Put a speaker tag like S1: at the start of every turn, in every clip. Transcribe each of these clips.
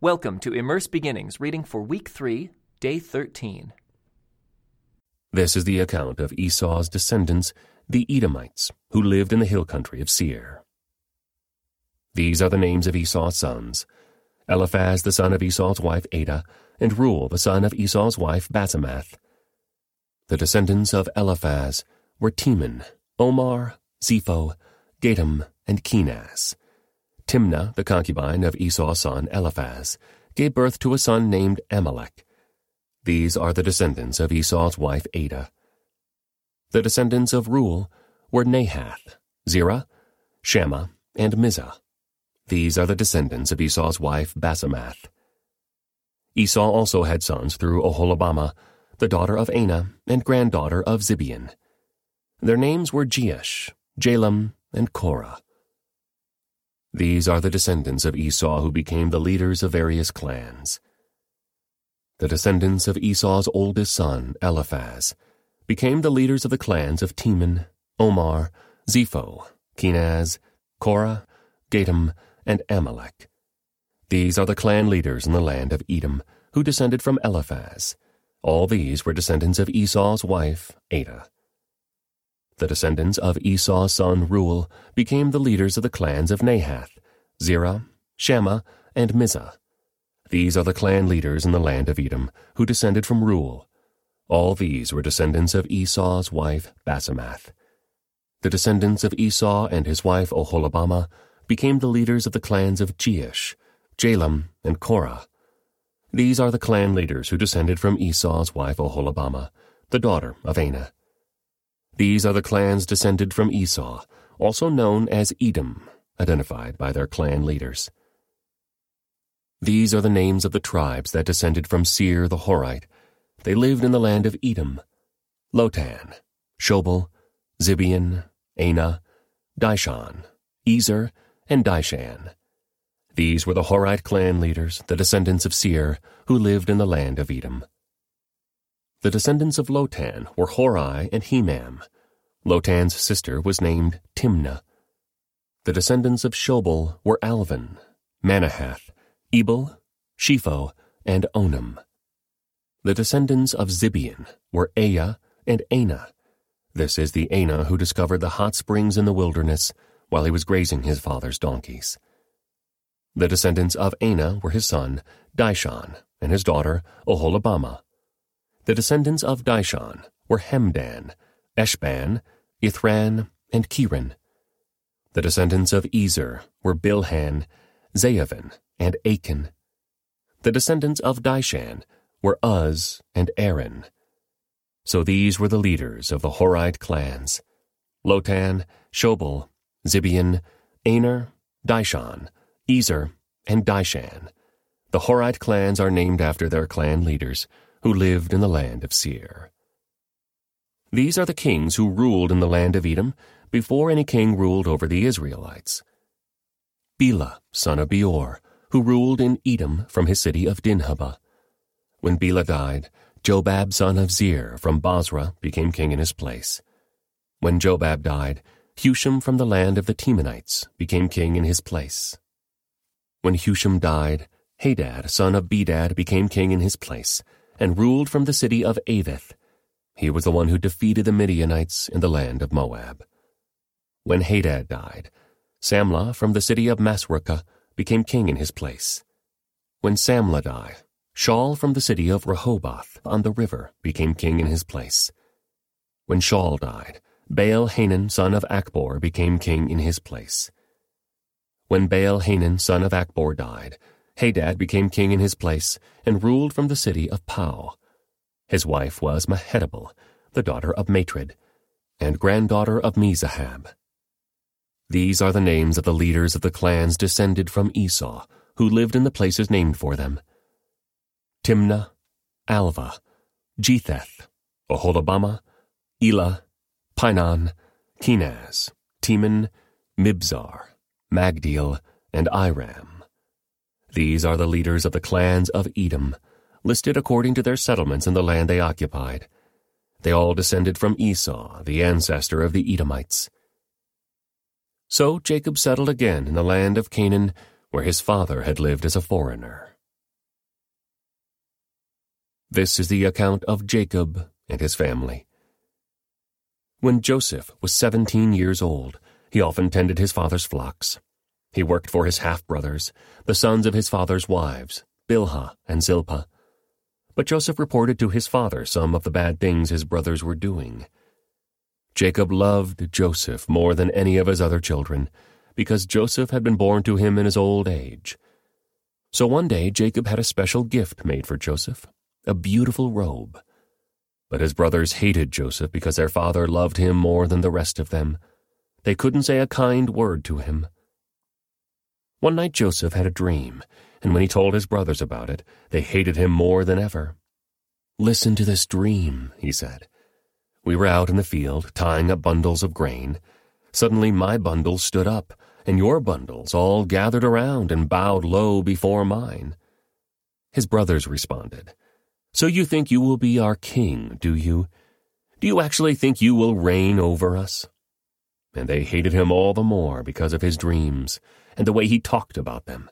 S1: Welcome to Immerse Beginnings, reading for week 3, day 13.
S2: This is the account of Esau's descendants, the Edomites, who lived in the hill country of Seir. These are the names of Esau's sons Eliphaz the son of Esau's wife Adah, and Reuel the son of Esau's wife Basemath. The descendants of Eliphaz were Teman, Omar, Zepho, Gatam, and Kenaz. Timnah, the concubine of Esau's son Eliphaz, gave birth to a son named Amalek. These are the descendants of Esau's wife Adah. The descendants of Reuel were Nahath, Zerah, Shammah, and Mizzah. These are the descendants of Esau's wife Basemath. Esau also had sons through Oholibamah, the daughter of Anah and granddaughter of Zibeon. Their names were Jeush, Jalam, and Korah. These are the descendants of Esau who became the leaders of various clans. The descendants of Esau's oldest son, Eliphaz, became the leaders of the clans of Teman, Omar, Zepho, Kenaz, Korah, Gatam, and Amalek. These are the clan leaders in the land of Edom, who descended from Eliphaz. All these were descendants of Esau's wife, Adah. The descendants of Esau's son Reuel became the leaders of the clans of Nahath, Zerah, Shammah, and Mizzah. These are the clan leaders in the land of Edom, who descended from Reuel. All these were descendants of Esau's wife Basemath. The descendants of Esau and his wife Oholibamah became the leaders of the clans of Jeush, Jalam, and Korah. These are the clan leaders who descended from Esau's wife Oholibamah, the daughter of Anah. These are the clans descended from Esau, also known as Edom, identified by their clan leaders. These are the names of the tribes that descended from Seir the Horite. They lived in the land of Edom. Lotan, Shobal, Zibeon, Anah, Dishon, Ezer, and Dishan. These were the Horite clan leaders, the descendants of Seir, who lived in the land of Edom. The descendants of Lotan were Horai and Hemam. Lotan's sister was named Timnah. The descendants of Shobal were Alvan, Manahath, Ebal, Shepho, and Onam. The descendants of Zibeon were Aiah and Anah. This is the Anah who discovered the hot springs in the wilderness while he was grazing his father's donkeys. The descendants of Anah were his son, Dishon, and his daughter, Oholibamah. The descendants of Dishon were Hemdan, Eshban, Ithran, and Keran. The descendants of Ezer were Bilhan, Zaavan, and Akan. The descendants of Dishan were Uz and Aran. So these were the leaders of the Horite clans Lotan, Shobal, Zibeon, Anah, Dishon, Ezer, and Dishan. The Horite clans are named after their clan leaders who lived in the land of Seir. These are the kings who ruled in the land of Edom before any king ruled over the Israelites. Bela, son of Beor, who ruled in Edom from his city of Dinhabah. When Bela died, Jobab, son of Zir from Bozrah, became king in his place. When Jobab died, Husham from the land of the Temanites became king in his place. When Husham died, Hadad, son of Bedad, became king in his place and ruled from the city of Avith. He was the one who defeated the Midianites in the land of Moab. When Hadad died, Samlah from the city of Masrekah became king in his place. When Samlah died, Shaul from the city of Rehoboth on the river became king in his place. When Shaul died, Baal Hanan son of Acbor became king in his place. When Baal Hanan son of Acbor died, Hadad became king in his place and ruled from the city of Pau. His wife was Mehetabel, the daughter of Matred, and granddaughter of Mezahab. These are the names of the leaders of the clans descended from Esau, who lived in the places named for them. Timnah, Alvah, Jetheth, Oholibamah, Elah, Pinon, Kenaz, Teman, Mibzar, Magdiel, and Iram. These are the leaders of the clans of Edom, listed according to their settlements in the land they occupied. They all descended from Esau, the ancestor of the Edomites. So Jacob settled again in the land of Canaan, where his father had lived as a foreigner. This is the account of Jacob and his family. When Joseph was seventeen years old, he often tended his father's flocks. He worked for his half brothers, the sons of his father's wives, Bilhah and Zilpah. But Joseph reported to his father some of the bad things his brothers were doing. Jacob loved Joseph more than any of his other children, because Joseph had been born to him in his old age. So one day Jacob had a special gift made for Joseph, a beautiful robe. But his brothers hated Joseph because their father loved him more than the rest of them. They couldn't say a kind word to him. One night Joseph had a dream, and when he told his brothers about it, they hated him more than ever. Listen to this dream, he said. We were out in the field, tying up bundles of grain. Suddenly my bundle stood up, and your bundles all gathered around and bowed low before mine. His brothers responded, So you think you will be our king, do you? Do you actually think you will reign over us? And they hated him all the more because of his dreams and the way he talked about them.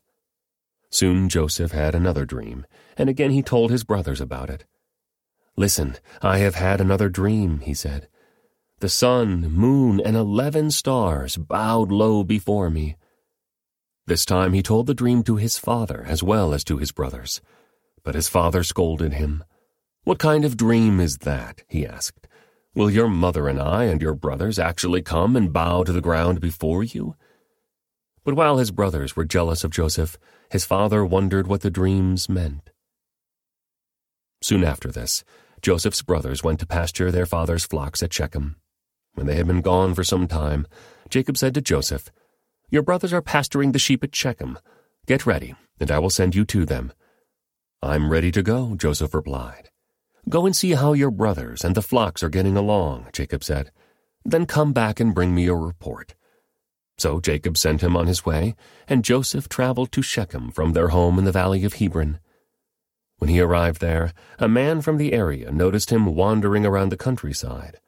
S2: Soon Joseph had another dream, and again he told his brothers about it. Listen, I have had another dream, he said. The sun, moon, and eleven stars bowed low before me. This time he told the dream to his father as well as to his brothers. But his father scolded him. What kind of dream is that? he asked. Will your mother and I and your brothers actually come and bow to the ground before you? But while his brothers were jealous of Joseph, his father wondered what the dreams meant. Soon after this, Joseph's brothers went to pasture their father's flocks at Shechem. When they had been gone for some time, Jacob said to Joseph, Your brothers are pasturing the sheep at Shechem. Get ready, and I will send you to them. I'm ready to go, Joseph replied. Go and see how your brothers and the flocks are getting along, Jacob said. Then come back and bring me a report. So Jacob sent him on his way, and Joseph traveled to Shechem from their home in the valley of Hebron. When he arrived there, a man from the area noticed him wandering around the countryside.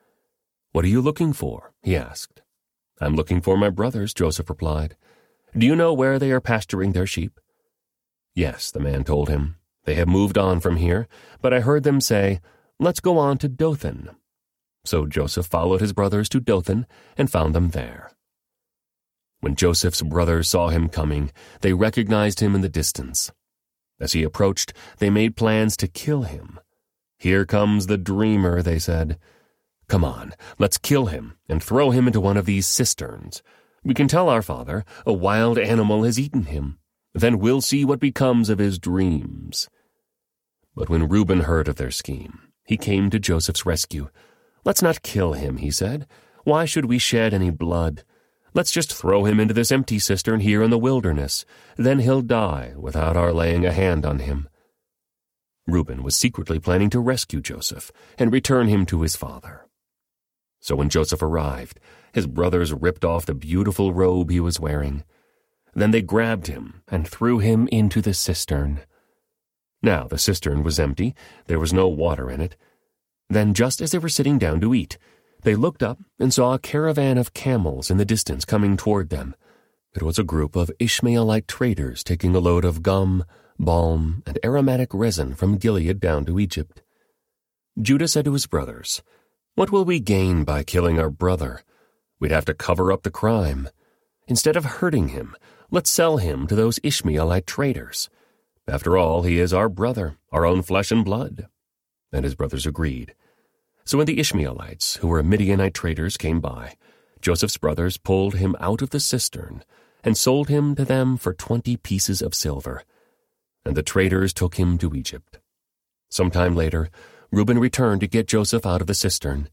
S2: What are you looking for? he asked. I'm looking for my brothers, Joseph replied. Do you know where they are pasturing their sheep? Yes, the man told him. They have moved on from here, but I heard them say, Let's go on to Dothan. So Joseph followed his brothers to Dothan and found them there. When Joseph's brothers saw him coming, they recognized him in the distance. As he approached, they made plans to kill him. Here comes the dreamer, they said. Come on, let's kill him and throw him into one of these cisterns. We can tell our father a wild animal has eaten him. Then we'll see what becomes of his dreams. But when Reuben heard of their scheme, he came to Joseph's rescue. Let's not kill him, he said. Why should we shed any blood? Let's just throw him into this empty cistern here in the wilderness. Then he'll die without our laying a hand on him. Reuben was secretly planning to rescue Joseph and return him to his father. So when Joseph arrived, his brothers ripped off the beautiful robe he was wearing. Then they grabbed him and threw him into the cistern. Now the cistern was empty, there was no water in it. Then, just as they were sitting down to eat, they looked up and saw a caravan of camels in the distance coming toward them. It was a group of Ishmaelite traders taking a load of gum, balm, and aromatic resin from Gilead down to Egypt. Judah said to his brothers, What will we gain by killing our brother? We'd have to cover up the crime. Instead of hurting him, let's sell him to those Ishmaelite traders. After all, he is our brother, our own flesh and blood. And his brothers agreed. So when the Ishmaelites, who were Midianite traders, came by, Joseph's brothers pulled him out of the cistern and sold him to them for twenty pieces of silver. And the traders took him to Egypt. Some time later, Reuben returned to get Joseph out of the cistern.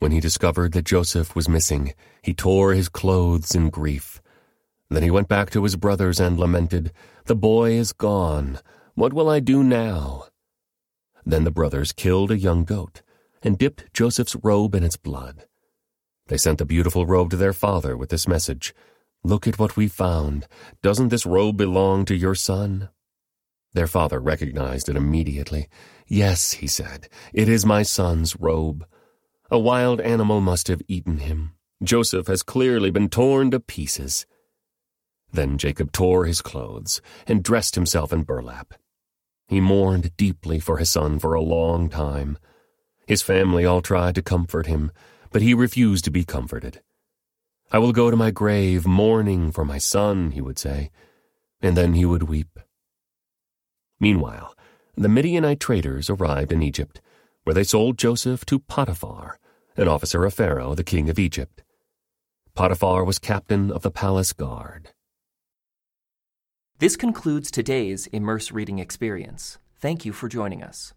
S2: When he discovered that Joseph was missing, he tore his clothes in grief. Then he went back to his brothers and lamented, The boy is gone. What will I do now? Then the brothers killed a young goat and dipped Joseph's robe in its blood. They sent the beautiful robe to their father with this message Look at what we found. Doesn't this robe belong to your son? Their father recognized it immediately. Yes, he said, it is my son's robe. A wild animal must have eaten him. Joseph has clearly been torn to pieces. Then Jacob tore his clothes and dressed himself in burlap. He mourned deeply for his son for a long time. His family all tried to comfort him, but he refused to be comforted. I will go to my grave mourning for my son, he would say, and then he would weep. Meanwhile, the Midianite traders arrived in Egypt, where they sold Joseph to Potiphar, an officer of Pharaoh, the king of Egypt. Potiphar was captain of the palace guard.
S1: This concludes today's Immerse Reading Experience. Thank you for joining us.